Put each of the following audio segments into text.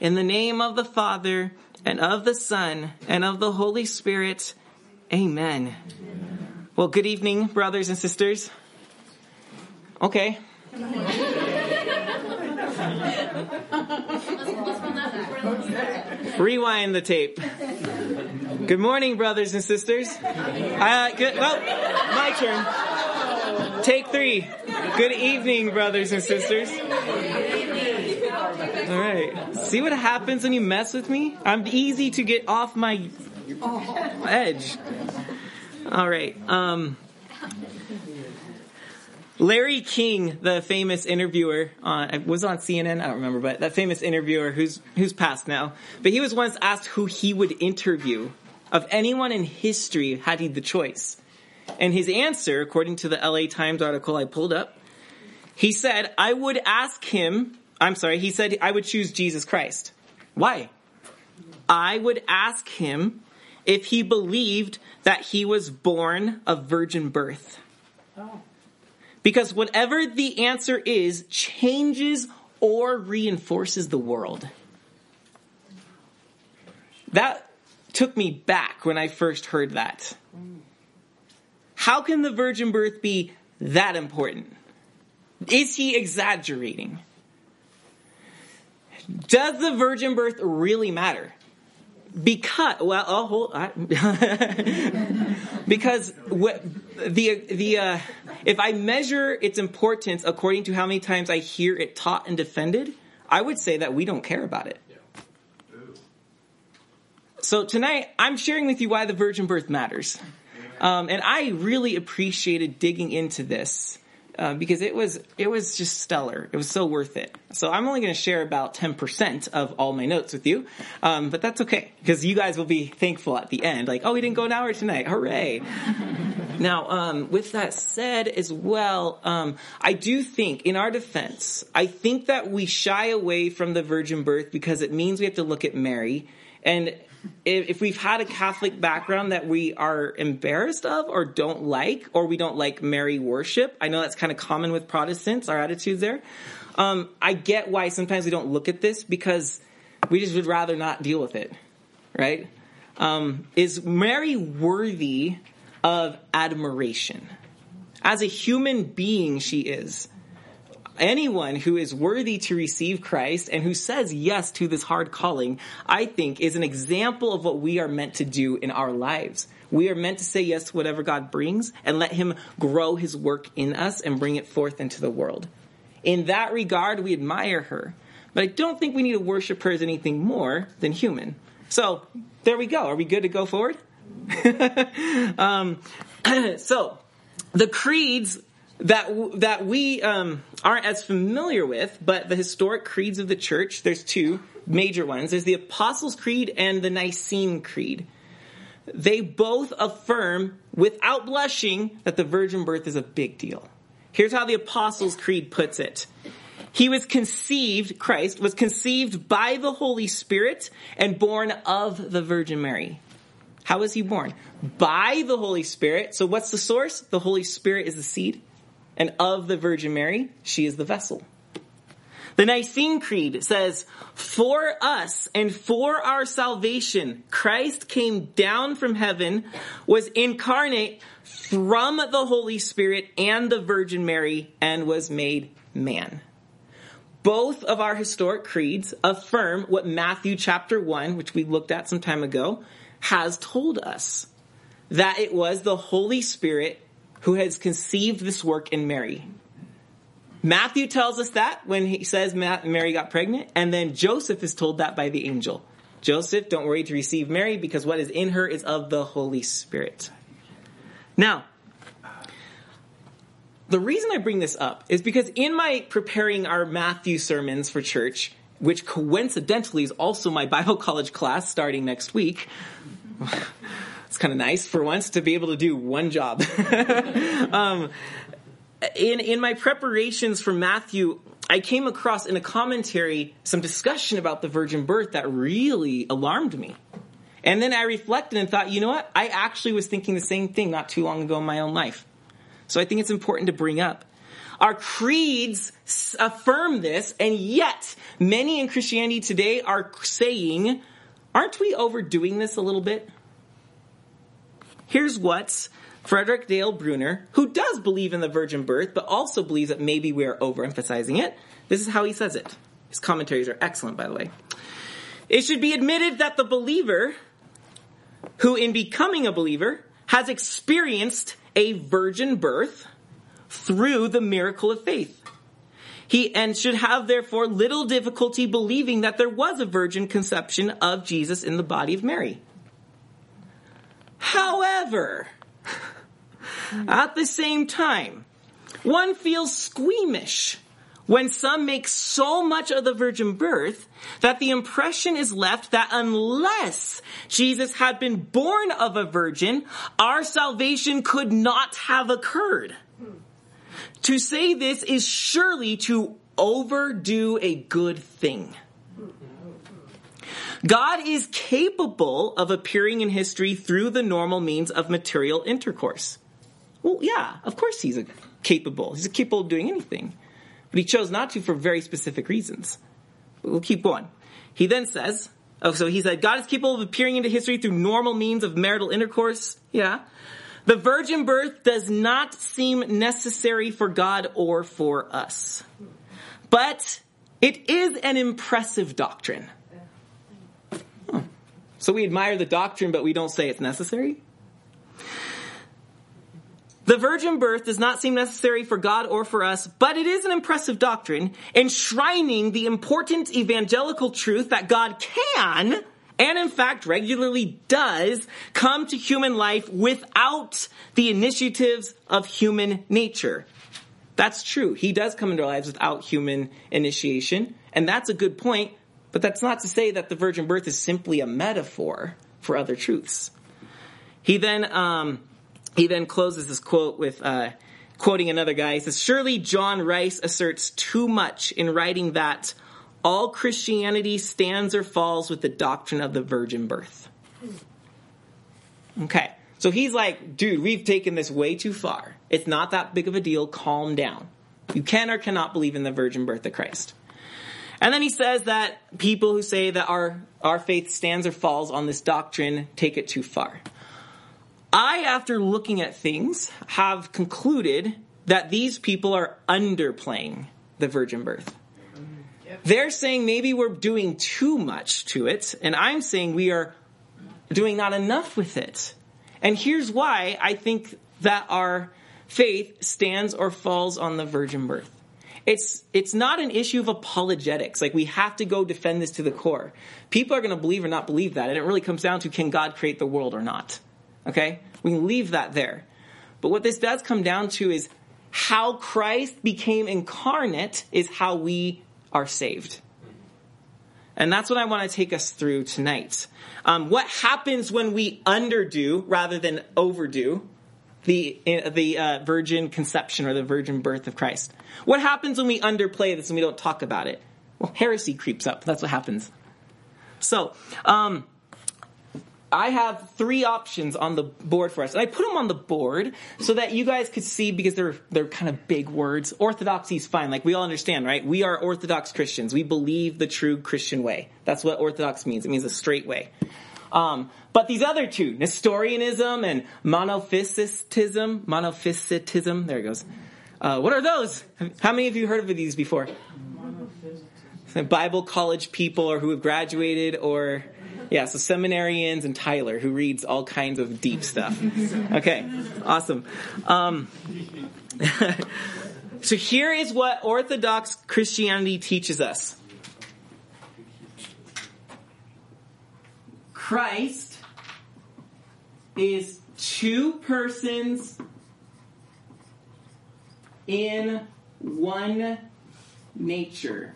In the name of the Father, and of the Son, and of the Holy Spirit. Amen. Well, good evening, brothers and sisters. Okay. Rewind the tape. Good morning, brothers and sisters. Uh, good, well, my turn. Take three. Good evening, brothers and sisters. All right. See what happens when you mess with me? I'm easy to get off my edge. All right. Um, Larry King, the famous interviewer, on, was on CNN. I don't remember, but that famous interviewer who's who's passed now. But he was once asked who he would interview of anyone in history had he the choice. And his answer, according to the LA Times article I pulled up, he said, "I would ask him I'm sorry, he said I would choose Jesus Christ. Why? I would ask him if he believed that he was born of virgin birth. Oh. Because whatever the answer is changes or reinforces the world. That took me back when I first heard that. How can the virgin birth be that important? Is he exaggerating? Does the virgin birth really matter? Because well, oh, hold, I, because what, the the uh, if I measure its importance according to how many times I hear it taught and defended, I would say that we don't care about it. So tonight, I'm sharing with you why the virgin birth matters, um, and I really appreciated digging into this uh, because it was it was just stellar. It was so worth it. So I'm only going to share about 10% of all my notes with you, um, but that's okay because you guys will be thankful at the end. Like, oh, we didn't go an hour tonight. Hooray! now, um, with that said, as well, um, I do think, in our defense, I think that we shy away from the virgin birth because it means we have to look at Mary and if we've had a Catholic background that we are embarrassed of or don't like, or we don't like Mary worship, I know that's kind of common with Protestants, our attitudes there. Um, I get why sometimes we don't look at this because we just would rather not deal with it, right? Um, is Mary worthy of admiration? As a human being, she is anyone who is worthy to receive Christ and who says yes to this hard calling, I think is an example of what we are meant to do in our lives. We are meant to say yes to whatever God brings and let Him grow His work in us and bring it forth into the world. In that regard, we admire her. But I don't think we need to worship her as anything more than human. So, there we go. Are we good to go forward? um, so, the creeds that that we um, aren't as familiar with, but the historic creeds of the church. There's two major ones. There's the Apostles' Creed and the Nicene Creed. They both affirm, without blushing, that the virgin birth is a big deal. Here's how the Apostles' Creed puts it. He was conceived, Christ was conceived by the Holy Spirit and born of the Virgin Mary. How was he born? By the Holy Spirit. So what's the source? The Holy Spirit is the seed and of the Virgin Mary, she is the vessel. The Nicene Creed says, For us and for our salvation, Christ came down from heaven, was incarnate from the Holy Spirit and the Virgin Mary, and was made man. Both of our historic creeds affirm what Matthew chapter 1, which we looked at some time ago, has told us. That it was the Holy Spirit who has conceived this work in Mary. Matthew tells us that when he says Mary got pregnant, and then Joseph is told that by the angel. Joseph, don't worry to receive Mary because what is in her is of the Holy Spirit. Now, the reason I bring this up is because in my preparing our Matthew sermons for church, which coincidentally is also my Bible college class starting next week, it's kind of nice for once to be able to do one job. um, in in my preparations for Matthew, I came across in a commentary some discussion about the virgin birth that really alarmed me. And then I reflected and thought, you know what? I actually was thinking the same thing not too long ago in my own life. So I think it's important to bring up. Our creeds affirm this, and yet many in Christianity today are saying, aren't we overdoing this a little bit? Here's what Frederick Dale Bruner, who does believe in the virgin birth, but also believes that maybe we are overemphasizing it. This is how he says it. His commentaries are excellent, by the way. It should be admitted that the believer, who in becoming a believer, has experienced a virgin birth through the miracle of faith. He and should have therefore little difficulty believing that there was a virgin conception of Jesus in the body of Mary. However, at the same time, one feels squeamish when some make so much of the virgin birth that the impression is left that unless Jesus had been born of a virgin, our salvation could not have occurred. To say this is surely to overdo a good thing. God is capable of appearing in history through the normal means of material intercourse. Well, yeah, of course he's capable. He's capable of doing anything. But he chose not to for very specific reasons. We'll keep going. He then says, oh, so he said, God is capable of appearing into history through normal means of marital intercourse. Yeah. The virgin birth does not seem necessary for God or for us. But it is an impressive doctrine. So we admire the doctrine, but we don't say it's necessary? The virgin birth does not seem necessary for God or for us, but it is an impressive doctrine, enshrining the important evangelical truth that God can, and in fact regularly does, come to human life without the initiatives of human nature. That's true. He does come into our lives without human initiation, and that's a good point but that's not to say that the virgin birth is simply a metaphor for other truths. He then um, he then closes this quote with uh, quoting another guy. He says, "Surely John Rice asserts too much in writing that all Christianity stands or falls with the doctrine of the virgin birth." Okay, so he's like, "Dude, we've taken this way too far. It's not that big of a deal. Calm down. You can or cannot believe in the virgin birth of Christ." And then he says that people who say that our, our faith stands or falls on this doctrine take it too far. I, after looking at things, have concluded that these people are underplaying the virgin birth. They're saying maybe we're doing too much to it, and I'm saying we are doing not enough with it. And here's why I think that our faith stands or falls on the virgin birth it's it's not an issue of apologetics. Like we have to go defend this to the core. People are going to believe or not believe that, and it really comes down to can God create the world or not. Okay, we can leave that there. But what this does come down to is how Christ became incarnate is how we are saved. And that's what I want to take us through tonight. Um, what happens when we underdo rather than overdo the the uh, virgin conception or the virgin birth of Christ. What happens when we underplay this and we don't talk about it? Well, heresy creeps up. That's what happens. So, um, I have three options on the board for us, and I put them on the board so that you guys could see because they're they're kind of big words. Orthodoxy is fine, like we all understand, right? We are Orthodox Christians. We believe the true Christian way. That's what Orthodox means. It means a straight way. Um, but these other two, Nestorianism and Monophysitism, Monophysitism, there it goes. Uh, what are those? How many of you heard of these before? Bible college people or who have graduated or yeah, so seminarians and Tyler who reads all kinds of deep stuff. Okay, awesome. Um, so here is what Orthodox Christianity teaches us. Christ is two persons in one nature.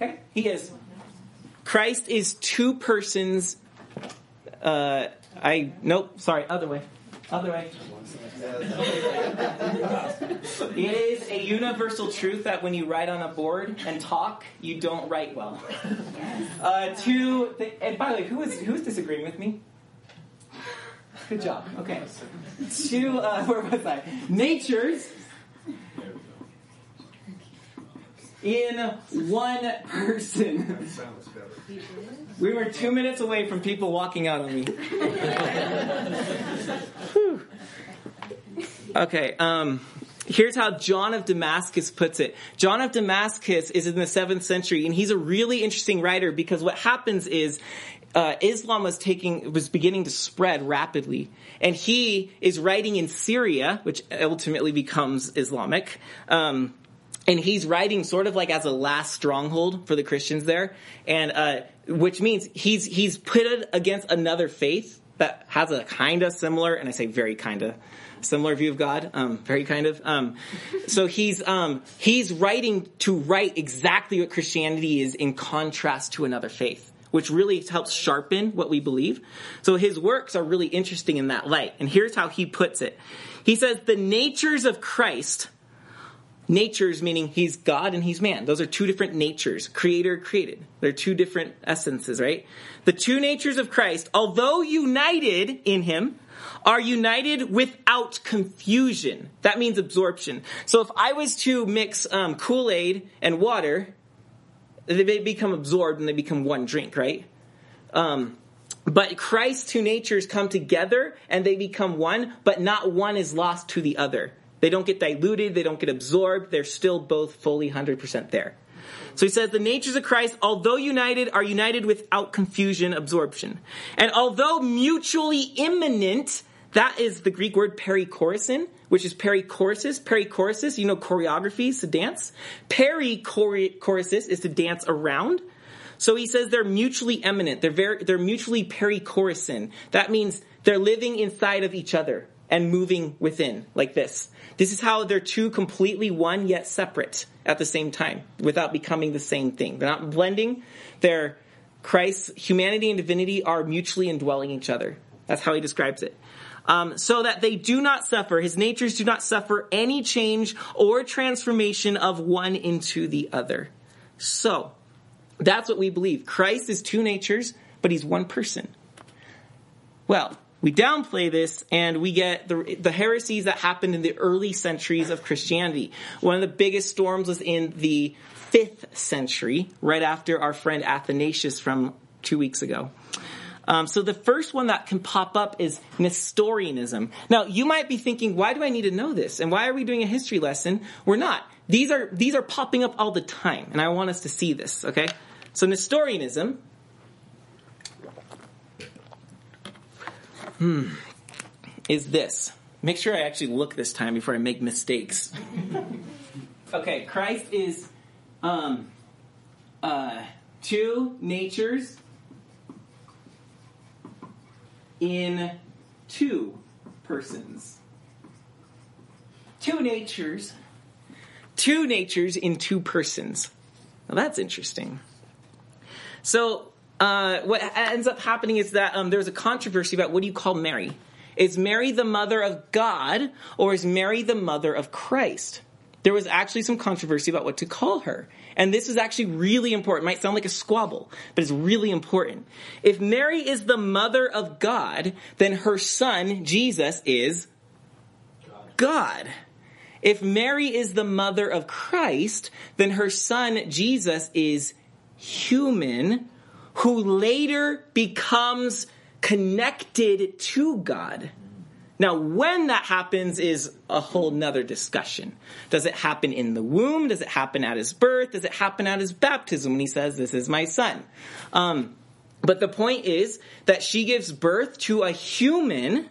Okay? He is. Christ is two persons. Uh, I, nope, sorry, other way. Other way. It is a universal truth that when you write on a board and talk, you don't write well. Uh, two, th- and by the way, who is who's disagreeing with me? Good job. Okay. Two, uh, where was I? Natures in one person. We were two minutes away from people walking out on me. okay, um, here's how John of Damascus puts it. John of Damascus is in the seventh century, and he's a really interesting writer because what happens is uh, Islam was taking was beginning to spread rapidly, and he is writing in Syria, which ultimately becomes Islamic. Um, and he's writing sort of like as a last stronghold for the Christians there, and uh, which means he's he's pitted against another faith that has a kind of similar, and I say very kind of similar view of God, um, very kind of. Um, so he's um, he's writing to write exactly what Christianity is in contrast to another faith which really helps sharpen what we believe. So his works are really interesting in that light. And here's how he puts it. He says, the natures of Christ natures meaning he's God and he's man. Those are two different natures, creator, created. They're two different essences, right? The two natures of Christ, although united in him, are united without confusion. That means absorption. So if I was to mix um, Kool Aid and water, they become absorbed and they become one drink, right? Um, but Christ's two natures come together and they become one, but not one is lost to the other. They don't get diluted, they don't get absorbed, they're still both fully 100% there. So he says, the natures of Christ, although united, are united without confusion, absorption. And although mutually immanent, that is the Greek word perichoresin, which is perichoresis. Perichoresis, you know, choreography is to dance. Perichoresis is to dance around. So he says they're mutually eminent. They're very, they're mutually perichoresin. That means they're living inside of each other and moving within, like this. This is how they're two completely one yet separate at the same time without becoming the same thing. They're not blending. They're Christ's humanity and divinity are mutually indwelling each other. That's how he describes it. Um, so that they do not suffer, his natures do not suffer any change or transformation of one into the other. So, that's what we believe. Christ is two natures, but he's one person. Well, we downplay this and we get the, the heresies that happened in the early centuries of Christianity. One of the biggest storms was in the fifth century, right after our friend Athanasius from two weeks ago. Um, so the first one that can pop up is Nestorianism. Now you might be thinking, why do I need to know this? And why are we doing a history lesson? We're not. These are these are popping up all the time, and I want us to see this. Okay, so Nestorianism hmm, is this. Make sure I actually look this time before I make mistakes. okay, Christ is um, uh, two natures in two persons. Two natures. Two natures in two persons. Now that's interesting. So uh, what ends up happening is that um, there's a controversy about what do you call Mary? Is Mary the mother of God or is Mary the mother of Christ? There was actually some controversy about what to call her. And this is actually really important. It might sound like a squabble, but it's really important. If Mary is the mother of God, then her son, Jesus, is God. If Mary is the mother of Christ, then her son, Jesus, is human who later becomes connected to God. Now, when that happens is a whole nother discussion. Does it happen in the womb? Does it happen at his birth? Does it happen at his baptism when he says, This is my son? Um, but the point is that she gives birth to a human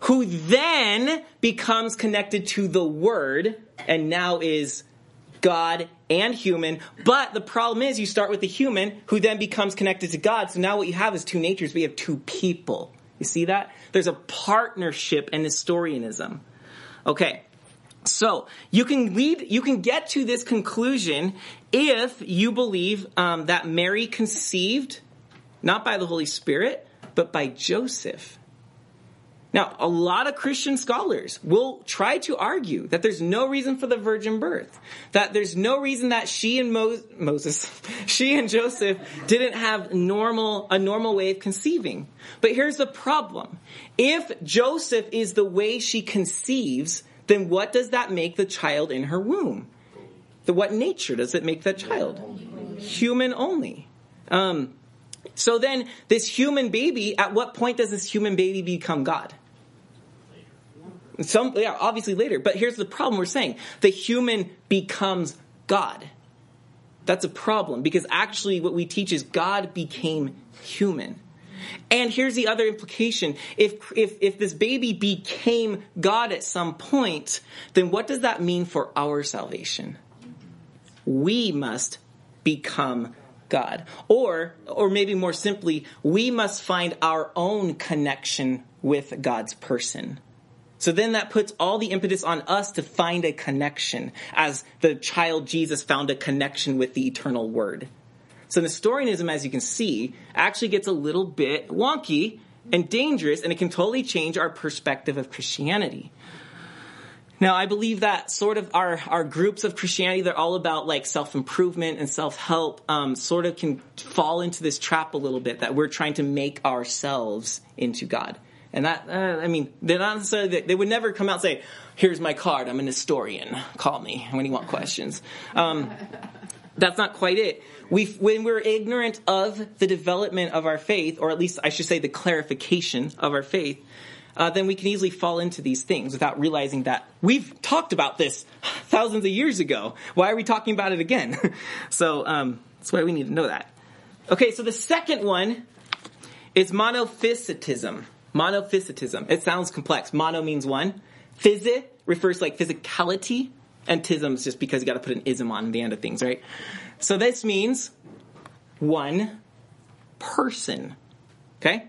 who then becomes connected to the Word and now is God and human. But the problem is you start with the human who then becomes connected to God. So now what you have is two natures. We have two people. You see that? There's a partnership in Nestorianism. Okay. So you can lead, you can get to this conclusion if you believe um, that Mary conceived not by the Holy Spirit, but by Joseph. Now, a lot of Christian scholars will try to argue that there's no reason for the virgin birth, that there's no reason that she and Mo- Moses, she and Joseph didn't have normal a normal way of conceiving. But here's the problem: if Joseph is the way she conceives, then what does that make the child in her womb? The what nature does it make that child? Human only. Um, so then, this human baby, at what point does this human baby become God? Some, yeah, obviously later. But here's the problem we're saying the human becomes God. That's a problem because actually, what we teach is God became human. And here's the other implication. If, if, if this baby became God at some point, then what does that mean for our salvation? We must become God. Or, or maybe more simply, we must find our own connection with God's person. So then that puts all the impetus on us to find a connection as the child Jesus found a connection with the eternal word. So Nestorianism, as you can see, actually gets a little bit wonky and dangerous and it can totally change our perspective of Christianity. Now, I believe that sort of our, our groups of Christianity, they're all about like self improvement and self help, um, sort of can fall into this trap a little bit that we're trying to make ourselves into God. And that, uh, I mean, they're not necessarily, they would never come out and say, here's my card, I'm an historian, call me when you want questions. Um, that's not quite it. We, when we're ignorant of the development of our faith, or at least I should say the clarification of our faith, uh, then we can easily fall into these things without realizing that we've talked about this thousands of years ago. Why are we talking about it again? so um, that's why we need to know that. Okay, so the second one is monophysitism. Monophysitism. It sounds complex. Mono means one. Physi refers to like physicality, and tism is just because you got to put an ism on the end of things, right? So this means one person. Okay?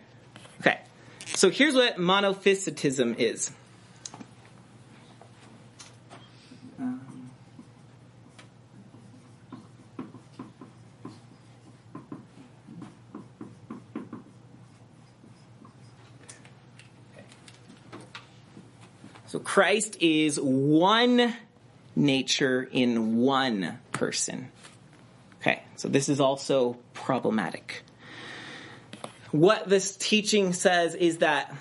So here's what monophysitism is. So Christ is one nature in one person. Okay, so this is also problematic what this teaching says is that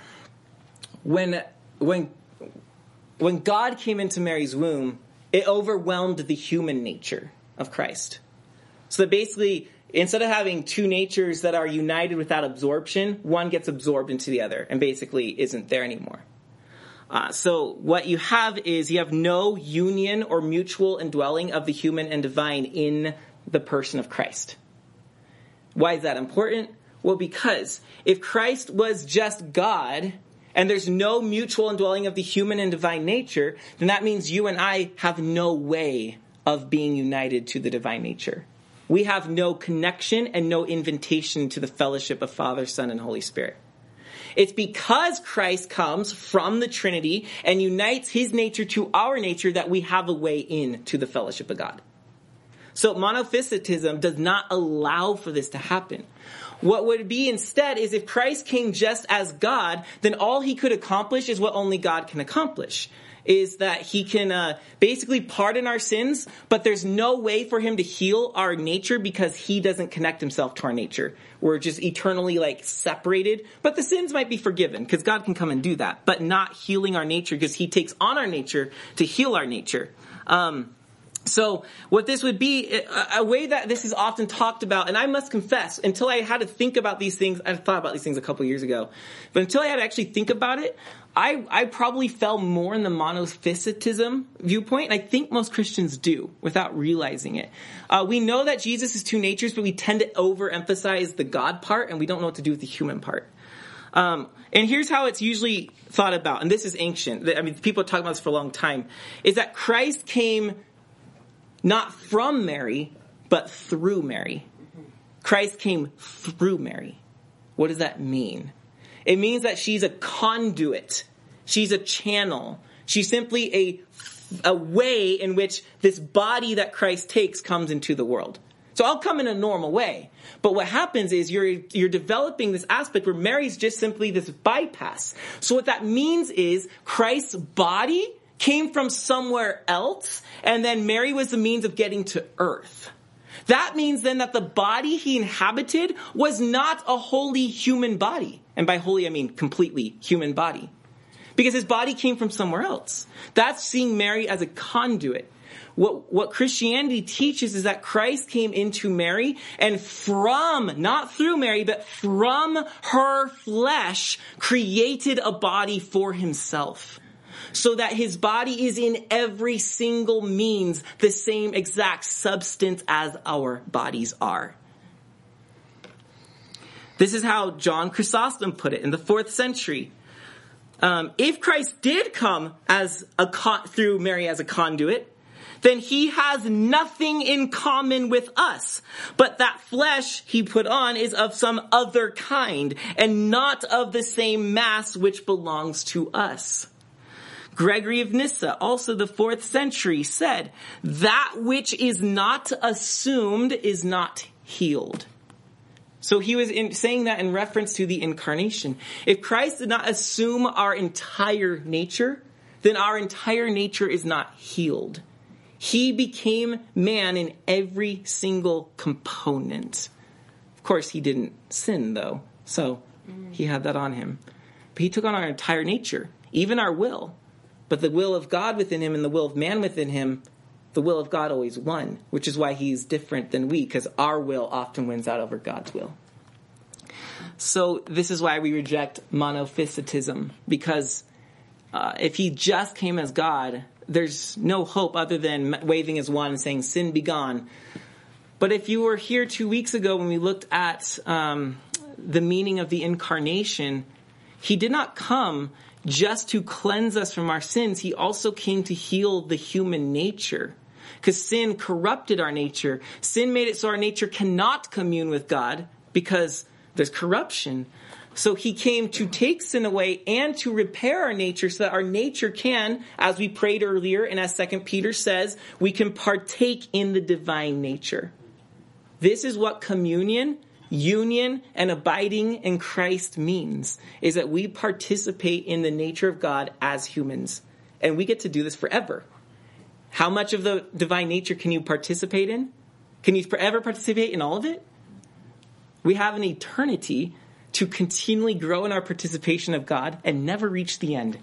when when when God came into Mary's womb, it overwhelmed the human nature of Christ. So that basically, instead of having two natures that are united without absorption, one gets absorbed into the other and basically isn't there anymore. Uh, so what you have is you have no union or mutual indwelling of the human and divine in the person of Christ. Why is that important? Well, because if Christ was just God, and there's no mutual indwelling of the human and divine nature, then that means you and I have no way of being united to the divine nature. We have no connection and no invitation to the fellowship of Father, Son, and Holy Spirit. It's because Christ comes from the Trinity and unites his nature to our nature that we have a way in to the fellowship of God. So monophysitism does not allow for this to happen. What would be instead is if Christ came just as God, then all he could accomplish is what only God can accomplish. Is that he can uh, basically pardon our sins, but there's no way for him to heal our nature because he doesn't connect himself to our nature. We're just eternally like separated, but the sins might be forgiven because God can come and do that, but not healing our nature because he takes on our nature to heal our nature. Um, so what this would be, a way that this is often talked about, and I must confess, until I had to think about these things, I thought about these things a couple years ago, but until I had to actually think about it, I, I probably fell more in the monophysitism viewpoint, and I think most Christians do without realizing it. Uh, we know that Jesus is two natures, but we tend to overemphasize the God part, and we don't know what to do with the human part. Um, and here's how it's usually thought about, and this is ancient. I mean, people talked about this for a long time. Is that Christ came not from Mary, but through Mary. Christ came through Mary. What does that mean? It means that she's a conduit. She's a channel. She's simply a, a way in which this body that Christ takes comes into the world. So I'll come in a normal way. But what happens is you're, you're developing this aspect where Mary's just simply this bypass. So what that means is Christ's body came from somewhere else, and then Mary was the means of getting to earth. That means then that the body he inhabited was not a wholly human body. And by holy, I mean completely human body. Because his body came from somewhere else. That's seeing Mary as a conduit. What, what Christianity teaches is that Christ came into Mary and from, not through Mary, but from her flesh created a body for himself so that his body is in every single means the same exact substance as our bodies are. This is how John Chrysostom put it in the fourth century. Um, if Christ did come as a con- through Mary as a conduit, then he has nothing in common with us. But that flesh he put on is of some other kind and not of the same mass which belongs to us. Gregory of Nyssa, also the fourth century, said, that which is not assumed is not healed. So he was in, saying that in reference to the incarnation. If Christ did not assume our entire nature, then our entire nature is not healed. He became man in every single component. Of course, he didn't sin though, so he had that on him. But he took on our entire nature, even our will. But the will of God within him and the will of man within him, the will of God always won, which is why he's different than we, because our will often wins out over God's will. So this is why we reject monophysitism, because uh, if he just came as God, there's no hope other than waving his wand and saying, Sin be gone. But if you were here two weeks ago when we looked at um, the meaning of the incarnation, he did not come just to cleanse us from our sins, he also came to heal the human nature. Because sin corrupted our nature. Sin made it so our nature cannot commune with God because there's corruption. So he came to take sin away and to repair our nature so that our nature can, as we prayed earlier and as second Peter says, we can partake in the divine nature. This is what communion union and abiding in Christ means is that we participate in the nature of God as humans. And we get to do this forever. How much of the divine nature can you participate in? Can you forever participate in all of it? We have an eternity to continually grow in our participation of God and never reach the end.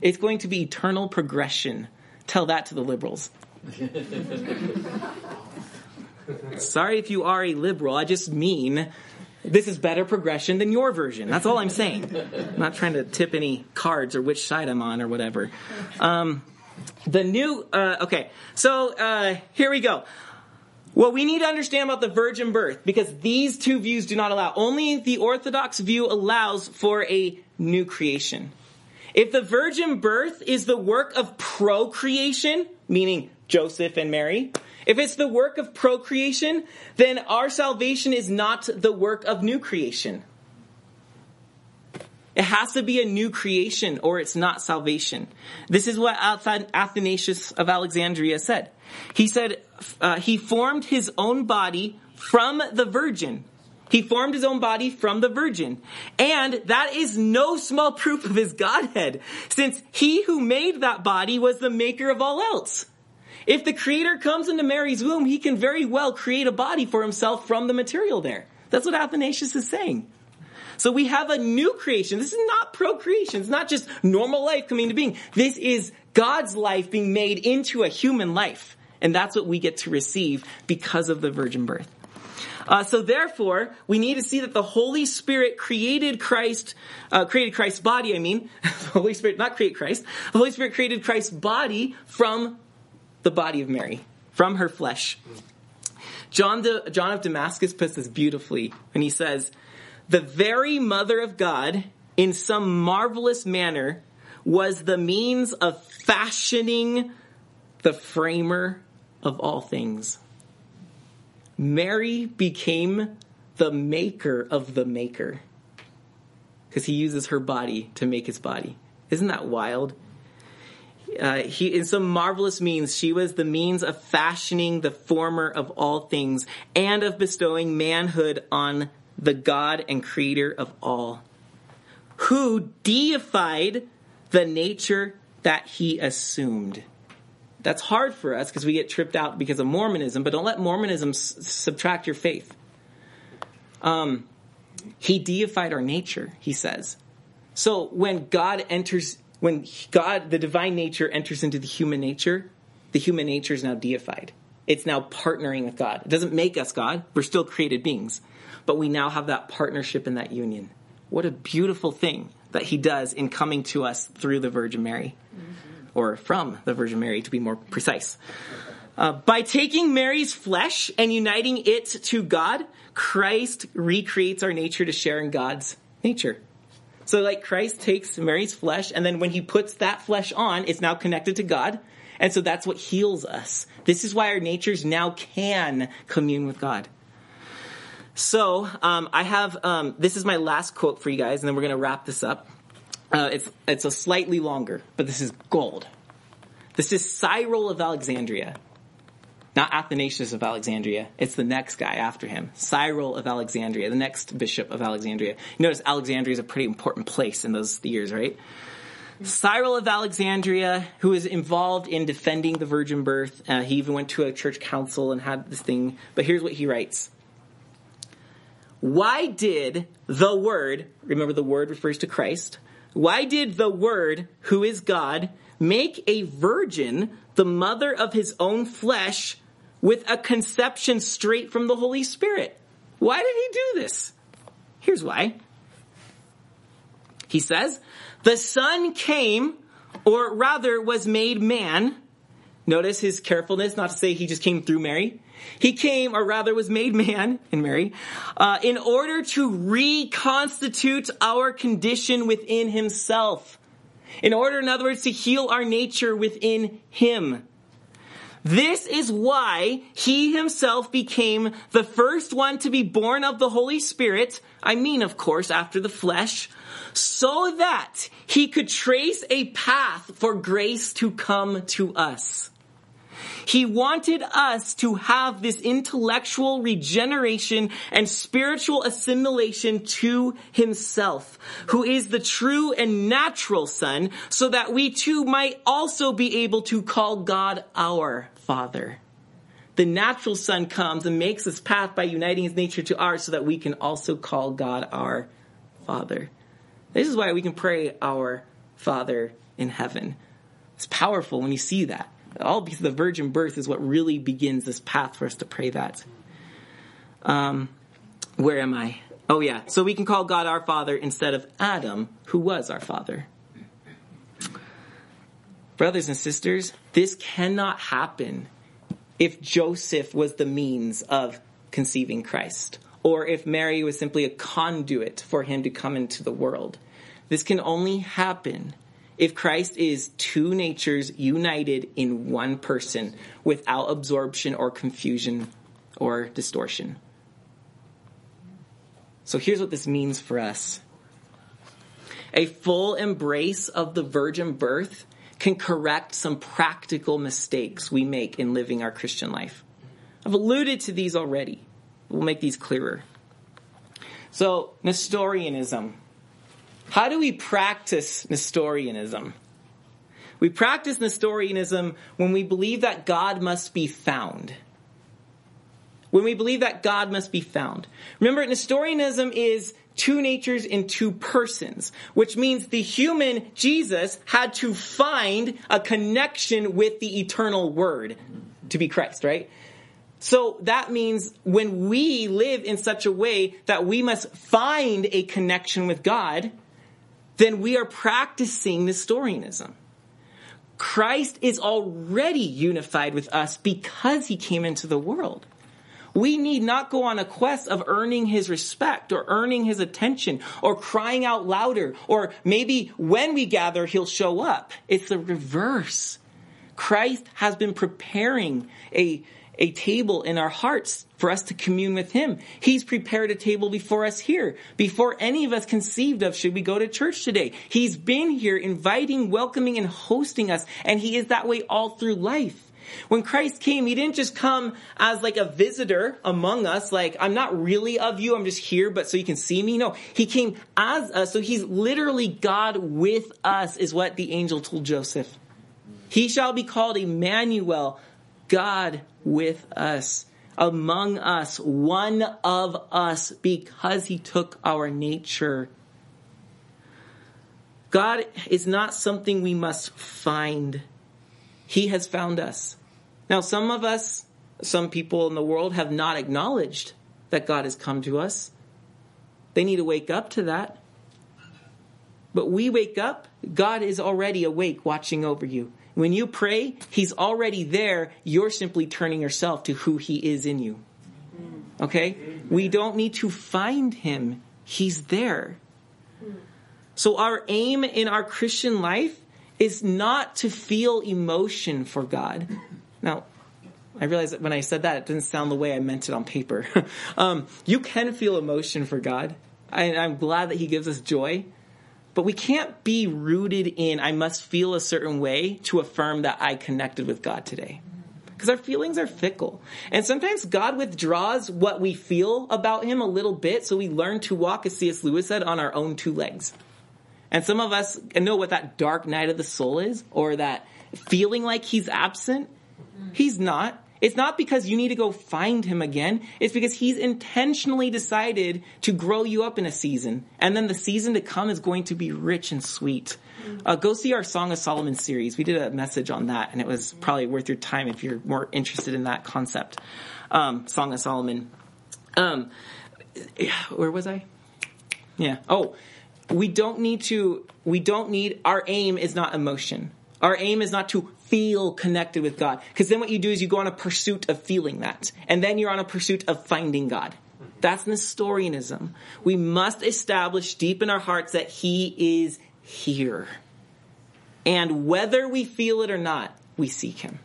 It's going to be eternal progression. Tell that to the liberals. Sorry if you are a liberal. I just mean this is better progression than your version. That's all I'm saying. I'm not trying to tip any cards or which side I'm on or whatever. Um, the new, uh, okay, so uh, here we go. What we need to understand about the virgin birth, because these two views do not allow. Only the Orthodox view allows for a new creation. If the virgin birth is the work of procreation, meaning Joseph and Mary, if it's the work of procreation, then our salvation is not the work of new creation. It has to be a new creation or it's not salvation. This is what Athanasius of Alexandria said. He said uh, he formed his own body from the virgin. He formed his own body from the virgin. And that is no small proof of his Godhead, since he who made that body was the maker of all else. If the creator comes into Mary's womb, he can very well create a body for himself from the material there. That's what Athanasius is saying. So we have a new creation. This is not procreation. It's not just normal life coming to being. This is God's life being made into a human life. And that's what we get to receive because of the virgin birth. Uh, so therefore, we need to see that the Holy Spirit created Christ, uh, created Christ's body. I mean, the Holy Spirit not create Christ. The Holy Spirit created Christ's body from the body of Mary, from her flesh. John, John of Damascus puts this beautifully when he says, The very mother of God, in some marvelous manner, was the means of fashioning the framer of all things. Mary became the maker of the maker because he uses her body to make his body. Isn't that wild? Uh, he, in some marvelous means, she was the means of fashioning the former of all things and of bestowing manhood on the God and creator of all, who deified the nature that he assumed. That's hard for us because we get tripped out because of Mormonism, but don't let Mormonism s- subtract your faith. Um, he deified our nature, he says. So when God enters, when God, the divine nature enters into the human nature, the human nature is now deified. It's now partnering with God. It doesn't make us God. We're still created beings. But we now have that partnership and that union. What a beautiful thing that he does in coming to us through the Virgin Mary. Mm-hmm. Or from the Virgin Mary, to be more precise. Uh, by taking Mary's flesh and uniting it to God, Christ recreates our nature to share in God's nature. So, like, Christ takes Mary's flesh, and then when he puts that flesh on, it's now connected to God. And so that's what heals us. This is why our natures now can commune with God. So, um, I have, um, this is my last quote for you guys, and then we're going to wrap this up. Uh, it's, it's a slightly longer, but this is gold. This is Cyril of Alexandria. Not Athanasius of Alexandria. It's the next guy after him. Cyril of Alexandria, the next bishop of Alexandria. You notice Alexandria is a pretty important place in those years, right? Cyril of Alexandria, who is involved in defending the virgin birth, uh, he even went to a church council and had this thing. But here's what he writes Why did the Word, remember the Word refers to Christ, why did the Word, who is God, make a virgin the mother of his own flesh with a conception straight from the Holy Spirit. Why did he do this? Here's why. He says, the Son came, or rather was made man. Notice his carefulness not to say he just came through Mary. He came, or rather was made man in Mary, uh, in order to reconstitute our condition within himself. In order, in other words, to heal our nature within him. This is why he himself became the first one to be born of the Holy Spirit. I mean, of course, after the flesh, so that he could trace a path for grace to come to us. He wanted us to have this intellectual regeneration and spiritual assimilation to himself, who is the true and natural son, so that we too might also be able to call God our Father. The natural son comes and makes this path by uniting his nature to ours so that we can also call God our Father. This is why we can pray our Father in heaven. It's powerful when you see that all because the virgin birth is what really begins this path for us to pray that. Um, where am I? Oh yeah, so we can call God our Father instead of Adam, who was our father. Brothers and sisters, this cannot happen if Joseph was the means of conceiving Christ, or if Mary was simply a conduit for him to come into the world. This can only happen if Christ is two natures united in one person without absorption or confusion or distortion. So here's what this means for us. A full embrace of the virgin birth can correct some practical mistakes we make in living our Christian life. I've alluded to these already. We'll make these clearer. So, Nestorianism how do we practice Nestorianism? We practice Nestorianism when we believe that God must be found. When we believe that God must be found. Remember, Nestorianism is two natures in two persons, which means the human Jesus had to find a connection with the eternal word to be Christ, right? So that means when we live in such a way that we must find a connection with God, then we are practicing Nestorianism. Christ is already unified with us because he came into the world. We need not go on a quest of earning his respect or earning his attention or crying out louder or maybe when we gather he'll show up. It's the reverse. Christ has been preparing a, a table in our hearts for us to commune with Him. He's prepared a table before us here, before any of us conceived of should we go to church today. He's been here inviting, welcoming, and hosting us, and He is that way all through life. When Christ came, He didn't just come as like a visitor among us, like, I'm not really of you, I'm just here, but so you can see me. No, He came as us, so He's literally God with us, is what the angel told Joseph. He shall be called Emmanuel, God with us, among us, one of us, because he took our nature. God is not something we must find. He has found us. Now, some of us, some people in the world have not acknowledged that God has come to us. They need to wake up to that. But we wake up, God is already awake, watching over you. When you pray, He's already there. You're simply turning yourself to who He is in you. Okay? We don't need to find Him. He's there. So our aim in our Christian life is not to feel emotion for God. Now, I realize that when I said that, it didn't sound the way I meant it on paper. um, you can feel emotion for God. I, I'm glad that He gives us joy. But we can't be rooted in, I must feel a certain way to affirm that I connected with God today. Because our feelings are fickle. And sometimes God withdraws what we feel about Him a little bit so we learn to walk, as C.S. Lewis said, on our own two legs. And some of us know what that dark night of the soul is, or that feeling like He's absent. He's not. It's not because you need to go find him again. It's because he's intentionally decided to grow you up in a season. And then the season to come is going to be rich and sweet. Uh, go see our Song of Solomon series. We did a message on that, and it was probably worth your time if you're more interested in that concept. Um, Song of Solomon. Um, where was I? Yeah. Oh, we don't need to, we don't need, our aim is not emotion. Our aim is not to feel connected with God. Because then what you do is you go on a pursuit of feeling that. And then you're on a pursuit of finding God. That's Nestorianism. We must establish deep in our hearts that He is here. And whether we feel it or not, we seek Him.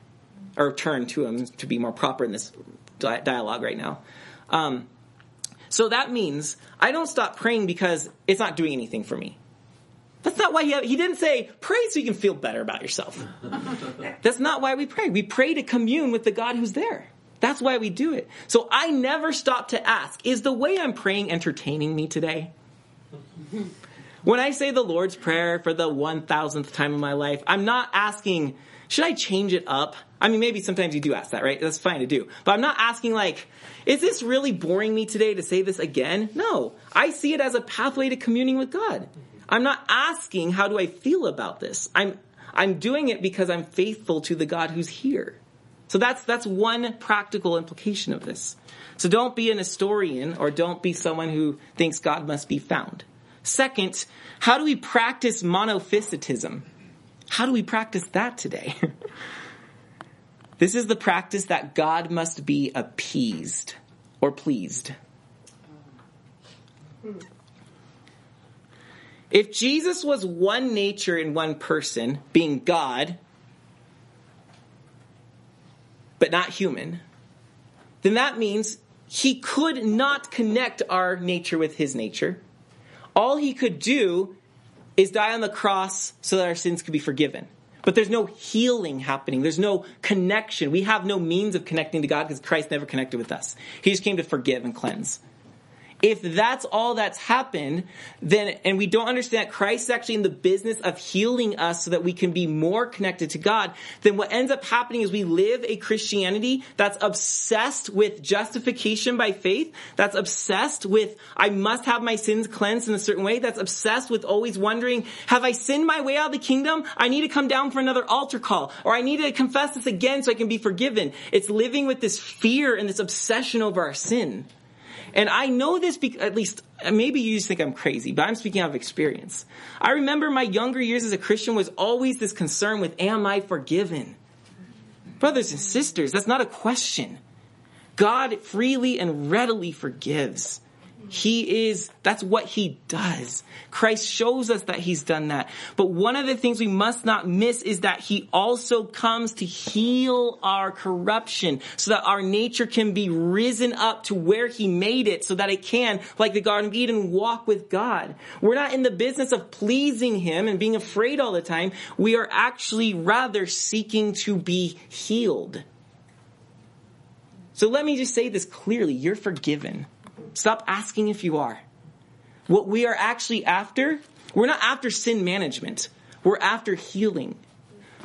Or turn to Him to be more proper in this dialogue right now. Um, so that means I don't stop praying because it's not doing anything for me. That's not why he, he didn't say, pray so you can feel better about yourself. That's not why we pray. We pray to commune with the God who's there. That's why we do it. So I never stop to ask, is the way I'm praying entertaining me today? When I say the Lord's Prayer for the 1000th time in my life, I'm not asking, should I change it up? I mean, maybe sometimes you do ask that, right? That's fine to do. But I'm not asking like, is this really boring me today to say this again? No. I see it as a pathway to communing with God. I'm not asking how do I feel about this. I'm I'm doing it because I'm faithful to the God who's here. So that's that's one practical implication of this. So don't be a Nestorian or don't be someone who thinks God must be found. Second, how do we practice monophysitism? How do we practice that today? this is the practice that God must be appeased or pleased. If Jesus was one nature in one person, being God, but not human, then that means he could not connect our nature with his nature. All he could do is die on the cross so that our sins could be forgiven. But there's no healing happening. There's no connection. We have no means of connecting to God because Christ never connected with us. He just came to forgive and cleanse if that's all that's happened, then, and we don't understand that Christ is actually in the business of healing us so that we can be more connected to God, then what ends up happening is we live a Christianity that's obsessed with justification by faith, that's obsessed with, I must have my sins cleansed in a certain way, that's obsessed with always wondering, have I sinned my way out of the kingdom? I need to come down for another altar call, or I need to confess this again so I can be forgiven. It's living with this fear and this obsession over our sin. And I know this because, at least, uh, maybe you just think I'm crazy, but I'm speaking out of experience. I remember my younger years as a Christian was always this concern with, am I forgiven? Brothers and sisters, that's not a question. God freely and readily forgives. He is, that's what he does. Christ shows us that he's done that. But one of the things we must not miss is that he also comes to heal our corruption so that our nature can be risen up to where he made it so that it can, like the Garden of Eden, walk with God. We're not in the business of pleasing him and being afraid all the time. We are actually rather seeking to be healed. So let me just say this clearly. You're forgiven. Stop asking if you are. What we are actually after, we're not after sin management. We're after healing.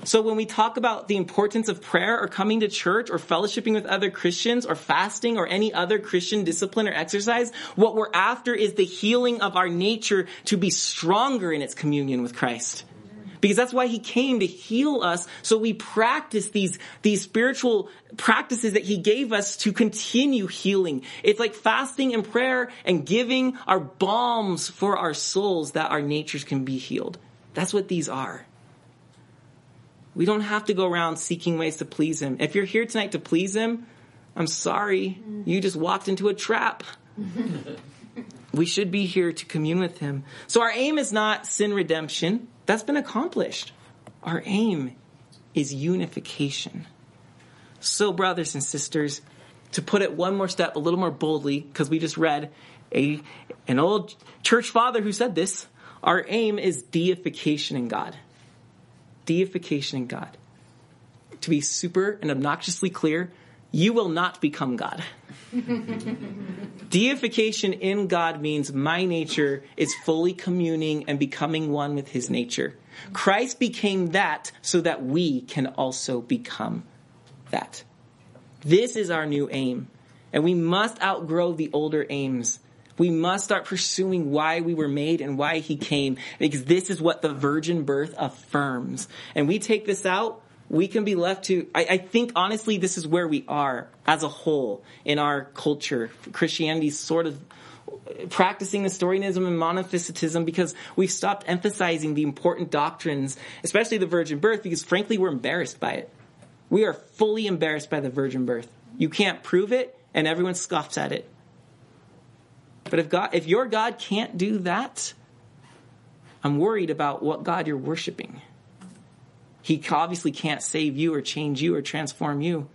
So when we talk about the importance of prayer or coming to church or fellowshipping with other Christians or fasting or any other Christian discipline or exercise, what we're after is the healing of our nature to be stronger in its communion with Christ. Because that's why he came to heal us. So we practice these, these spiritual practices that he gave us to continue healing. It's like fasting and prayer and giving our balms for our souls that our natures can be healed. That's what these are. We don't have to go around seeking ways to please him. If you're here tonight to please him, I'm sorry. You just walked into a trap. we should be here to commune with him. So our aim is not sin redemption. That's been accomplished. Our aim is unification. So, brothers and sisters, to put it one more step, a little more boldly, because we just read a, an old church father who said this, our aim is deification in God. Deification in God. To be super and obnoxiously clear, you will not become God. Deification in God means my nature is fully communing and becoming one with his nature. Christ became that so that we can also become that. This is our new aim. And we must outgrow the older aims. We must start pursuing why we were made and why he came because this is what the virgin birth affirms. And we take this out, we can be left to, I, I, think honestly, this is where we are as a whole in our culture. Christianity's sort of practicing Nestorianism and monophysitism because we've stopped emphasizing the important doctrines, especially the virgin birth, because frankly, we're embarrassed by it. We are fully embarrassed by the virgin birth. You can't prove it, and everyone scoffs at it. But if God, if your God can't do that, I'm worried about what God you're worshiping. He obviously can't save you or change you or transform you.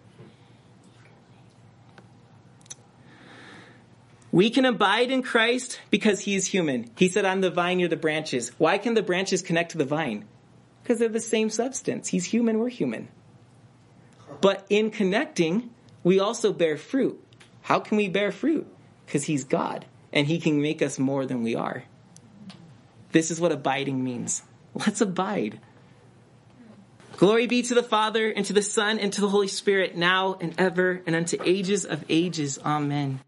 We can abide in Christ because he is human. He said, I'm the vine, you're the branches. Why can the branches connect to the vine? Because they're the same substance. He's human, we're human. But in connecting, we also bear fruit. How can we bear fruit? Because he's God and he can make us more than we are. This is what abiding means. Let's abide. Glory be to the Father, and to the Son, and to the Holy Spirit, now and ever, and unto ages of ages. Amen.